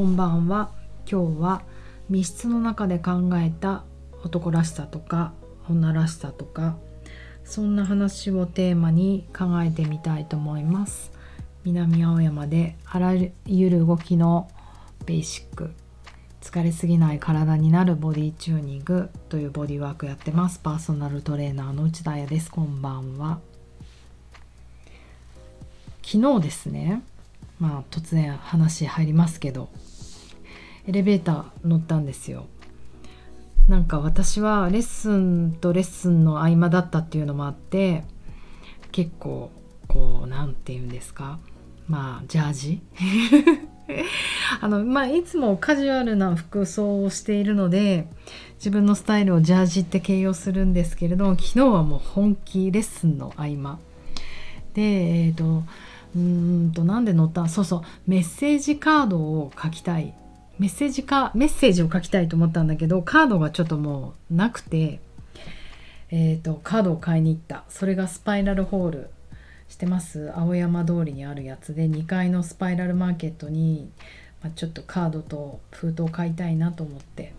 こんばんは今日は密室の中で考えた男らしさとか女らしさとかそんな話をテーマに考えてみたいと思います。南青山であらゆる動きのベーシック疲れすぎない体になるボディチューニングというボディワークやってます。パーソナルトレーナーの内田彩です。こんばんは。昨日ですねまあ突然話入りますけどエレベーター乗ったんですよ。なんか私はレッスンとレッスンの合間だったっていうのもあって結構こう何て言うんですか？まあジャージ？あのまあいつもカジュアルな服装をしているので自分のスタイルをジャージって形容するんですけれど昨日はもう本気レッスンの合間。でえっ、ー、とうんとなんで載った？そうそうメッセージカードを書きたい。メッセージかメッセージを書きたいと思ったんだけどカードがちょっともうなくてえーと、カードを買いに行った。それがスパイラルホール。してます。青山通りにあるやつで2階のスパイラルマーケットに、まあ、ちょっとカードと封筒を買いたいなと思って。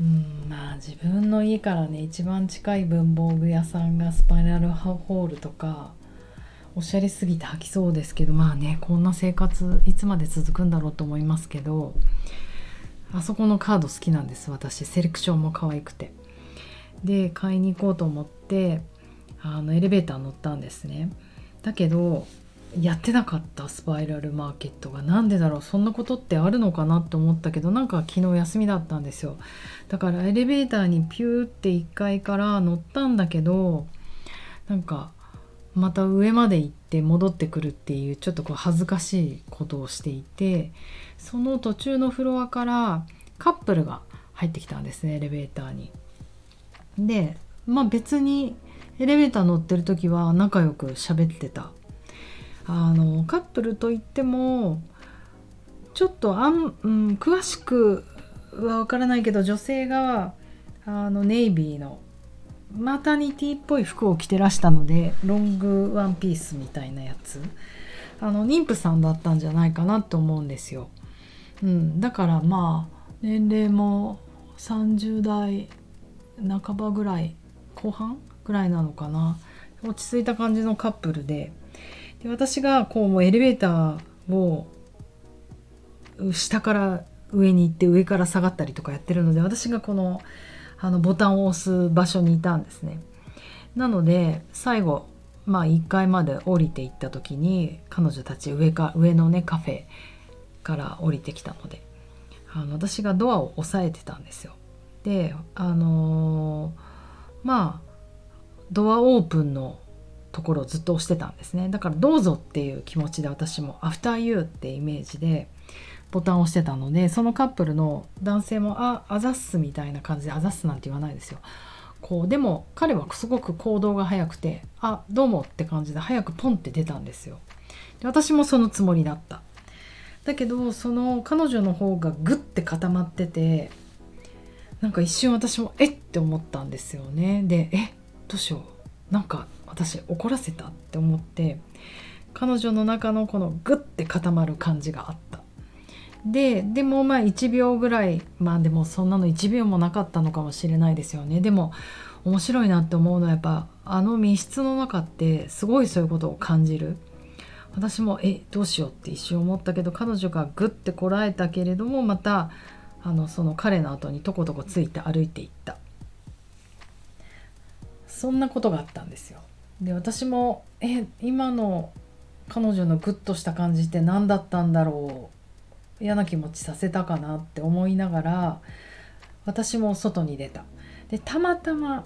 うんまあ自分の家からね一番近い文房具屋さんがスパイラルホールとかおしゃれすぎて履きそうですけどまあねこんな生活いつまで続くんだろうと思いますけどあそこのカード好きなんです私。セレクションも可愛くて。で買いに行こうと思ってあのエレベーター乗ったんですね。だけどやってなかったスパイラルマーケットが。何でだろうそんなことってあるのかなって思ったけどなんか昨日休みだったんですよ。だからエレベーターにピューって1階から乗ったんだけどなんかまた上まで行って戻ってくるっていうちょっとこう恥ずかしいことをしていてその途中のフロアからカップルが入ってきたんですねエレベーターに。でまあ別にエレベーター乗ってる時は仲良く喋ってた。あのカップルといってもちょっとあん、うん、詳しくは分からないけど女性があのネイビーのマタニティっぽい服を着てらしたのでロングワンピースみたいなやつ。あの妊婦さんだったんじゃないかなと思うんですよ、うん、だからまあ年齢も30代半ばぐらい後半ぐらいなのかな。落ち着いた感じのカップルで。で私がこうもうエレベーターを下から上に行って上から下がったりとかやってるので私がこのあのボタンを押す場所にいたんですね。なので最後まあ1階まで降りていった時に彼女たち上か上のねカフェから降りてきたのであの私がドアを押さえてたんですよ。であのー、まあドアオープンのところをずっと押してたんですねだからどうぞっていう気持ちで私も「アフターユー」ってイメージでボタンを押してたのでそのカップルの男性も「ああざっす」みたいな感じで「あざっす」なんて言わないですよ。こうでも彼はすごく行動が早くて「あどうも」って感じで早くポンって出たんですよ。で私もそのつもりだった。だけどその彼女の方がグッて固まっててなんか一瞬私もえって思ったんですよね。でえどうしようなんか私怒らせたって思って彼女の中のこのグッて固まる感じがあった。ででもまあ1秒ぐらいまあでもそんなの1秒もなかったのかもしれないですよね。でも面白いなって思うのはやっぱあの密室の中ってすごいそういうことを感じる。私もえどうしようって一瞬思ったけど彼女がグッてこらえたけれどもまたあのその彼の後にとことこついて歩いていった。そんなことがあったんですよ。で私もえ今の彼女のグッとした感じって何だったんだろう嫌な気持ちさせたかなって思いながら私も外に出た。でたまたま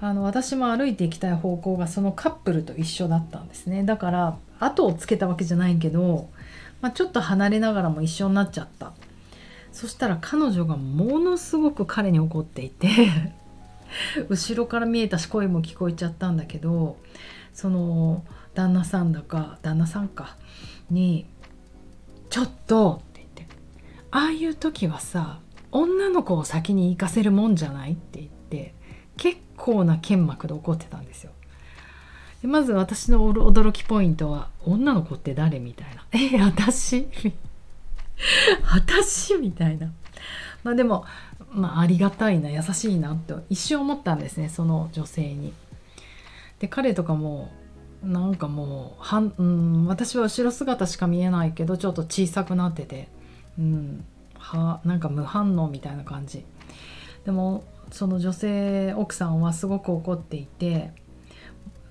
あの私も歩いていきたい方向がそのカップルと一緒だったんですねだから後をつけたわけじゃないけど、まあ、ちょっと離れながらも一緒になっちゃったそしたら彼女がものすごく彼に怒っていて 後ろから見えたし声も聞こえちゃったんだけどその旦那さんだか旦那さんかに「ちょっとああいう時はさ女の子を先に行かせるもんじゃないって言って結構な剣幕で怒ってたんですよ。でまず私の驚きポイントは「女の子って誰?」みたいな「え私? 」私みたいなまあでも、まあ、ありがたいな優しいなって一瞬思ったんですねその女性に。で彼とかもなんかもうはん、うん、私は後ろ姿しか見えないけどちょっと小さくなってて、うん、はなんか無反応みたいな感じ。でもその女性奥さんはすごく怒っていて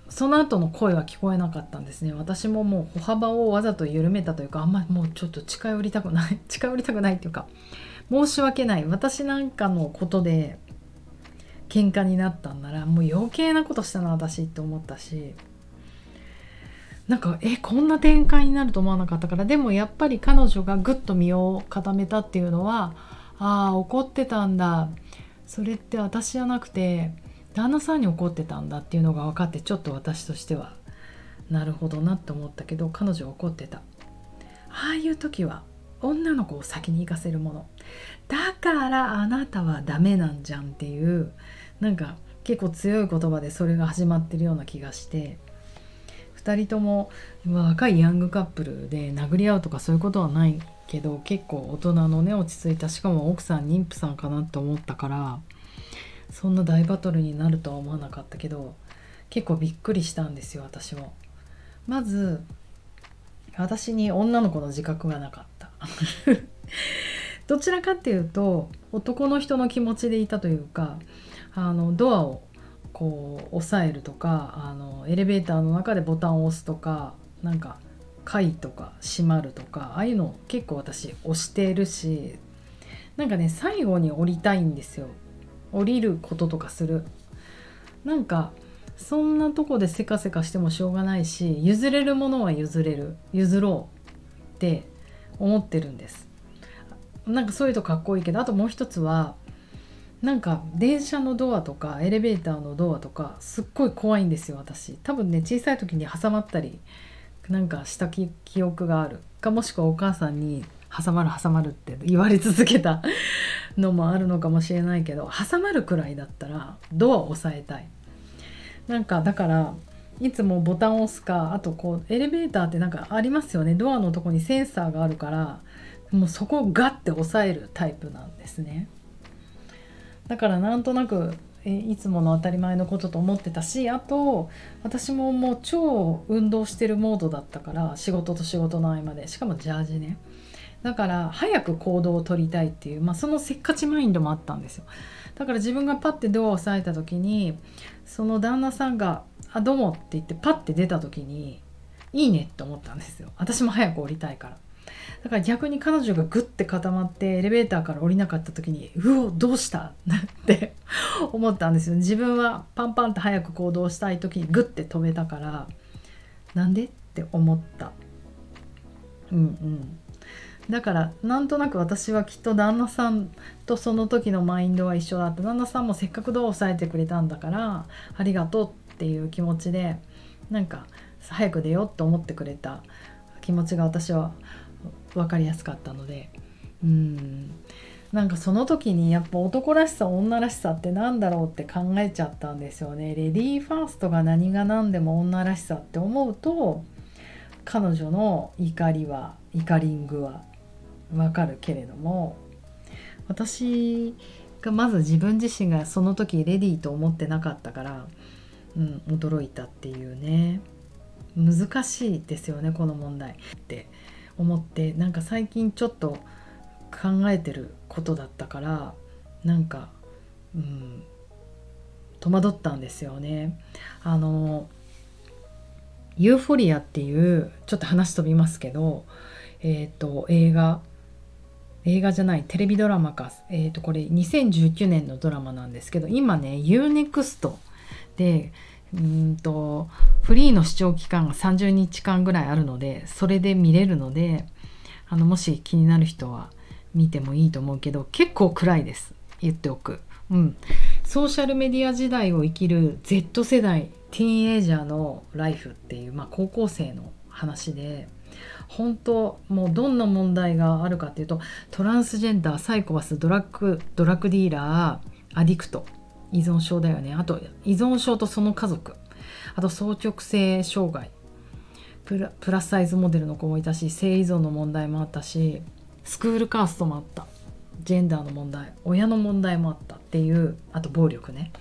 その後の声は聞こえなかったんですね。私ももう歩幅をわざと緩めたというかあんまりもうちょっと近寄りたくない 近寄りたくないっていうか申し訳ない。私なんかのことで喧嘩になったんならもう余計なことしたな私って思ったし。なんかえこんな展開になると思わなかったからでもやっぱり彼女がぐっと身を固めたっていうのはああ怒ってたんだ。それって私じゃなくて旦那さんに怒ってたんだっていうのが分かってちょっと私としてはなるほどなって思ったけど彼女は怒ってた。ああいう時は女の子を先に行かせるもの。だからあなたはダメなんじゃんっていうなんか結構強い言葉でそれが始まってるような気がして。2人とも若いヤングカップルで殴り合うとかそういうことはないけど結構大人のね落ち着いたしかも奥さん妊婦さんかなって思ったからそんな大バトルになるとは思わなかったけど結構びっくりしたんですよ私も。まず私に女の子の自覚がなかった どちらかっていうと男の人の気持ちでいたというかあのドアをこう押さえるとかあのエレベーターの中でボタンを押すとかなんか階とか閉まるとかああいうの結構私押してるしなんかね最後に降りたいんですよ。降りることとかする。なんかそんなとこでせかせかしてもしょうがないし譲れるものは譲れる。譲ろうって思ってるんです。なんかそういうとかっこいいけどあともう一つはなんか電車のドアとかエレベーターのドアとかすっごい怖いんですよ私。多分ね小さい時に挟まったりなんかした記憶がある。かもしくはお母さんに挟まる挟まるって言われ続けた のもあるのかもしれないけど挟まるくらいだったらドアを押さえたい。なんかだからいつもボタンを押すかあとこうエレベーターってなんかありますよね。ドアのとこにセンサーがあるからもうそこをガッて押さえるタイプなんですね。だからなんとなくえいつもの当たり前のことと思ってたしあと私ももう超運動してるモードだったから仕事と仕事の合間で。しかもジャージね。だから早く行動を取りたいっていう、まあ、そのせっかちマインドもあったんですよ。だから自分がパッてドアを押さえた時にその旦那さんが「あどうも」って言ってパッて出た時に「いいね」って思ったんですよ。私も早く降りたいから。だから逆に彼女がグッて固まってエレベーターから降りなかった時にうおどうした？って 思ったんですよ。自分はパンパンって早く行動したい時にグッて止めたからなんで？って思った。うんうん。だからなんとなく私はきっと旦那さんとその時のマインドは一緒だって旦那さんもせっかくドアを押さえてくれたんだからありがとうっていう気持ちでなんか早く出ようって思ってくれた気持ちが私は分かりやすかったので。うん。なんかその時にやっぱ男らしさ女らしさって何だろうって考えちゃったんですよね。レディーファーストが何が何でも女らしさって思うと彼女の怒りは怒りん具はわかるけれども私がまず自分自身がその時レディーと思ってなかったから、うん、驚いたっていうね。難しいですよねこの問題って。思ってなんか最近ちょっと考えてることだったからなんか、うん、戸惑ったんですよね。あのユーフォリアっていうちょっと話飛びますけど、えーと、映画映画じゃないテレビドラマか、えーとこれ2019年のドラマなんですけど今ね UNEXT でうんとフリーの視聴期間が30日間ぐらいあるのでそれで見れるのであのもし気になる人は見てもいいと思うけど結構暗いです。言っておく。うん、ソーシャルメディア時代を生きる Z 世代ティーンエイジャーのライフっていう、まあ、高校生の話で本当もうどんな問題があるかっていうとトランスジェンダーサイコパスドラッグドラッグディーラーアディクト。依存症だよね。あと依存症とその家族。あと双極性障害。プラスサイズモデルの子もいたし性依存の問題もあったしスクールカーストもあった。ジェンダーの問題。親の問題もあったっていうあと暴力ね。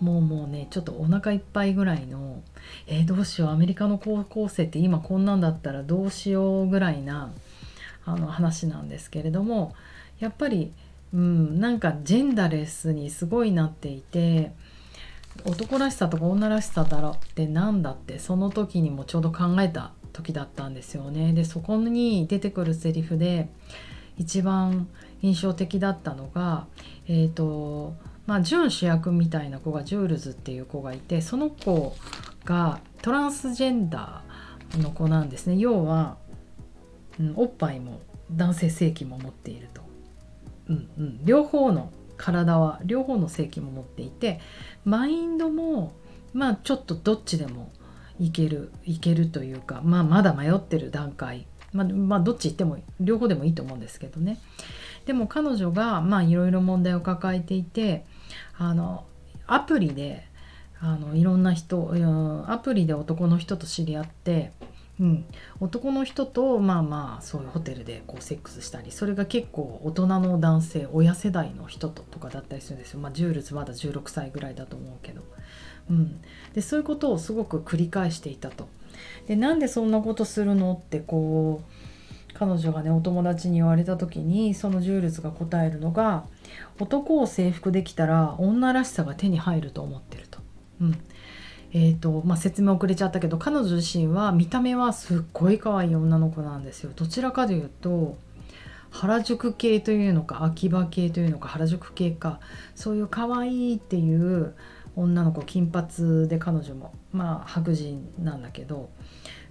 もうもうねちょっとお腹いっぱいぐらいのえー、どうしようアメリカの高校生って今こんなんだったらどうしようぐらいなあの話なんですけれどもやっぱり、うん、なんかジェンダレスにすごいなっていて男らしさとか女らしさだろって何だってその時にもちょうど考えた時だったんですよね。でそこに出てくるセリフで一番印象的だったのがえっ、ー、とまあ準主役みたいな子がジュールズっていう子がいてその子がトランスジェンダーの子なんですね要は、うん、おっぱいも男性性器も持っていると、うんうん、両方の体は両方の性器も持っていてマインドもまあちょっとどっちでもいけるいけるというか、まあ、まだ迷ってる段階、まあ、まあ、どっち行っても両方でもいいと思うんですけどね。でも彼女がまあいろいろ問題を抱えていてあのアプリであのいろんな人アプリで男の人と知り合って、うん、男の人とまあまあそういうホテルでこうセックスしたりそれが結構大人の男性親世代の人ととかだったりするんですよ、まあ、ジュールズまだ16歳ぐらいだと思うけど、うん、でそういうことをすごく繰り返していたと。でなんでそんなことするのってこう彼女がねお友達に言われた時にそのジュールズが答えるのが男を征服できたら女らしさが手に入ると思ってると。うん。えーとまあ、説明遅れちゃったけど彼女自身は見た目はすっごい可愛い女の子なんですよどちらかというと原宿系というのか秋葉系というのか原宿系かそういう可愛いっていう女の子金髪で彼女もまあ白人なんだけど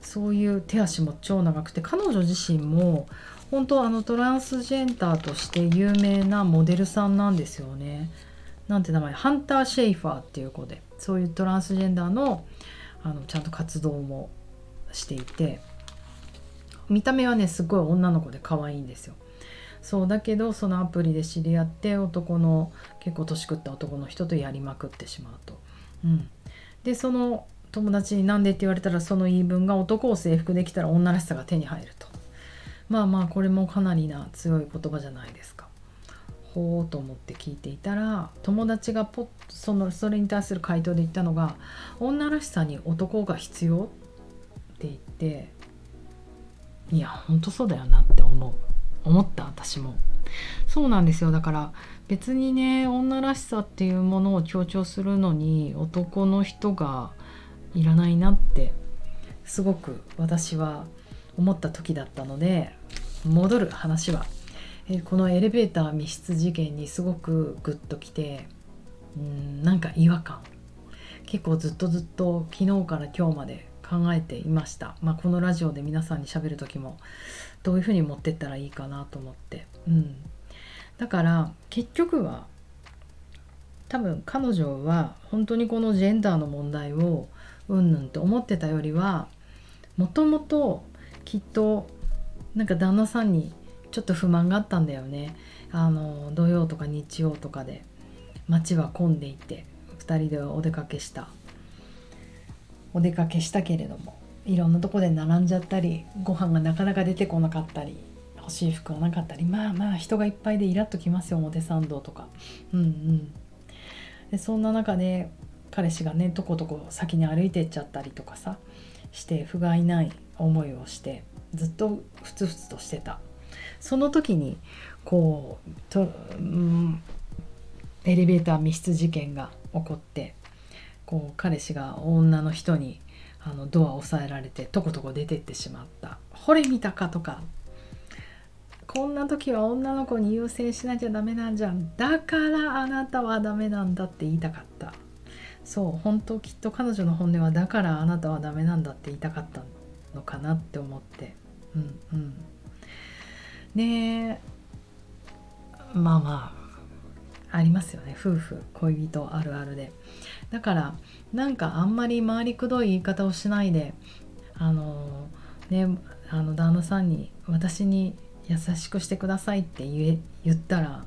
そういう手足も超長くて彼女自身も本当あのトランスジェンダーとして有名なモデルさんなんですよね。なんて名前ハンター・シェイファーっていう子でそういうトランスジェンダーのあのちゃんと活動もしていて見た目はねすごい女の子で可愛いんですよ。そうだけどそのアプリで知り合って男の結構年食った男の人とやりまくってしまうと。うん、でその友達に「なんで?」って言われたらその言い分が男を征服できたら女らしさが手に入ると。まあまあこれもかなりな強い言葉じゃないですか。ほうと思って聞いていたら友達がポッそのそれに対する回答で言ったのが「女らしさに男が必要?」って言っていやほんとそうだよなって思う思った私もそうなんですよだから別にね女らしさっていうものを強調するのに男の人がいらないなってすごく私は思った時だったので戻る話はえこのエレベーター密室事件にすごくグッときてうんなんか違和感。結構ずっとずっと昨日から今日まで考えていました、まあ、このラジオで皆さんにしゃべる時もどういうふうに持ってったらいいかなと思って、うん、だから結局は多分彼女は本当にこのジェンダーの問題をうんぬんと思ってたよりはもともときっとなんか旦那さんにちょっと不満があったんだよね。あの土曜とか日曜とかで。街は混んでいて2人でお出かけした。お出かけしたけれどもいろんなとこで並んじゃったりご飯がなかなか出てこなかったり欲しい服がなかったりまあまあ人がいっぱいでイラッときますよ表参道とか。うんうん。でそんな中で彼氏がねとことこ先に歩いてっちゃったりとかさして不甲斐ない思いをしてずっとふつふつとしてた。その時にこうと、うん、エレベーター密室事件が起こってこう彼氏が女の人にあのドアを押さえられてとことこ出てってしまった「ほれ見たか」とか「こんな時は女の子に優先しなきゃダメなんじゃん。だからあなたはダメなんだ」って言いたかった。そう本当きっと彼女の本音は「だからあなたはダメなんだ」って言いたかったのかなって思って。うんうん。でまあまあありますよね。夫婦恋人あるあるで。だからなんかあんまり回りくどい言い方をしないであのねあの旦那さんに私に優しくしてくださいって言え言ったら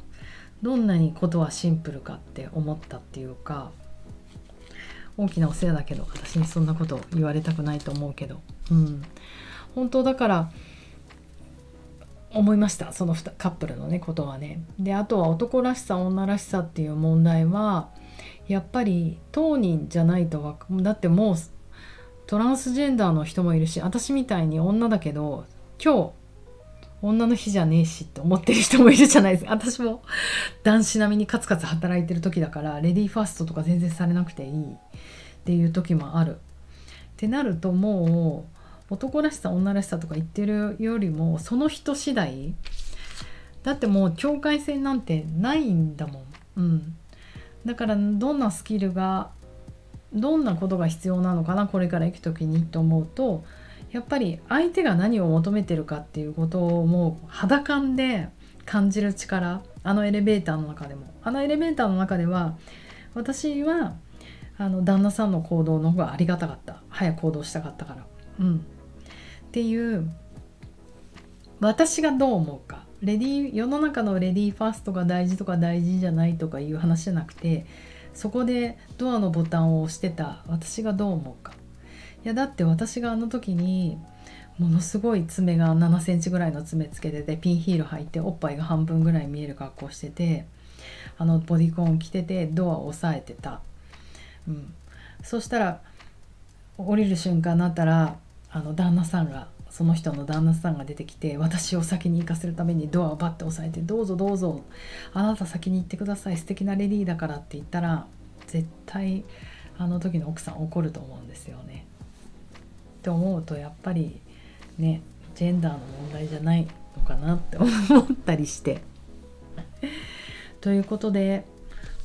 どんなにことはシンプルかって思ったっていうか大きなお世話だけど私にそんなこと言われたくないと思うけど。うん。本当だから思いましたそのカップルのねことはね。であとは男らしさ女らしさっていう問題はやっぱり当人じゃないとだってもうトランスジェンダーの人もいるし私みたいに女だけど今日女の日じゃねえしって思ってる人もいるじゃないですか 私も男子並みにカツカツ働いてる時だからレディーファーストとか全然されなくていいっていう時もある。ってなるともう男らしさ女らしさとか言ってるよりもその人次第。だってもう境界線なんてないんだもん。うん、だからどんなスキルがどんなことが必要なのかなこれから行く時にと思うと。やっぱり相手が何を求めてるかっていうことをもう肌感で感じる力。あのエレベーターの中でも。あのエレベーターの中では私はあの旦那さんの行動の方がありがたかった。早く行動したかったから。うん。っていう私がどう思うか。レディー世の中のレディーファーストが大事とか大事じゃないとかいう話じゃなくてそこでドアのボタンを押してた私がどう思うか。いやだって私があの時にものすごい爪が7センチぐらいの爪つけててピンヒール履いておっぱいが半分ぐらい見える格好しててあのボディコン着ててドアを押さえてた、うん、そしたら降りる瞬間になったらあの旦那さんがその人の旦那さんが出てきて私を先に行かせるためにドアをバッて押さえて「どうぞどうぞあなた先に行ってください素敵なレディーだから」って言ったら絶対あの時の奥さん怒ると思うんですよね。って思うとやっぱりねジェンダーの問題じゃないのかなって思ったりして。ということで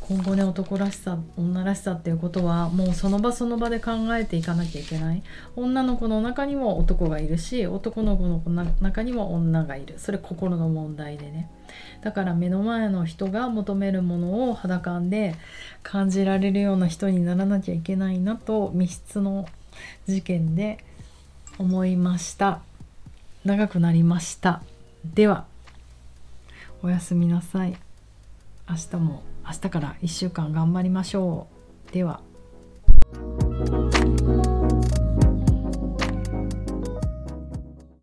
今後ね男らしさ女らしさっていうことはもうその場その場で考えていかなきゃいけない。女の子の中にも男がいるし男の子の中にも女がいる。それ心の問題でね。だから目の前の人が求めるものを肌感で感じられるような人にならなきゃいけないなと密室の事件で思いました。長くなりました。ではおやすみなさい。明日も。明日から1週間頑張りましょう。では。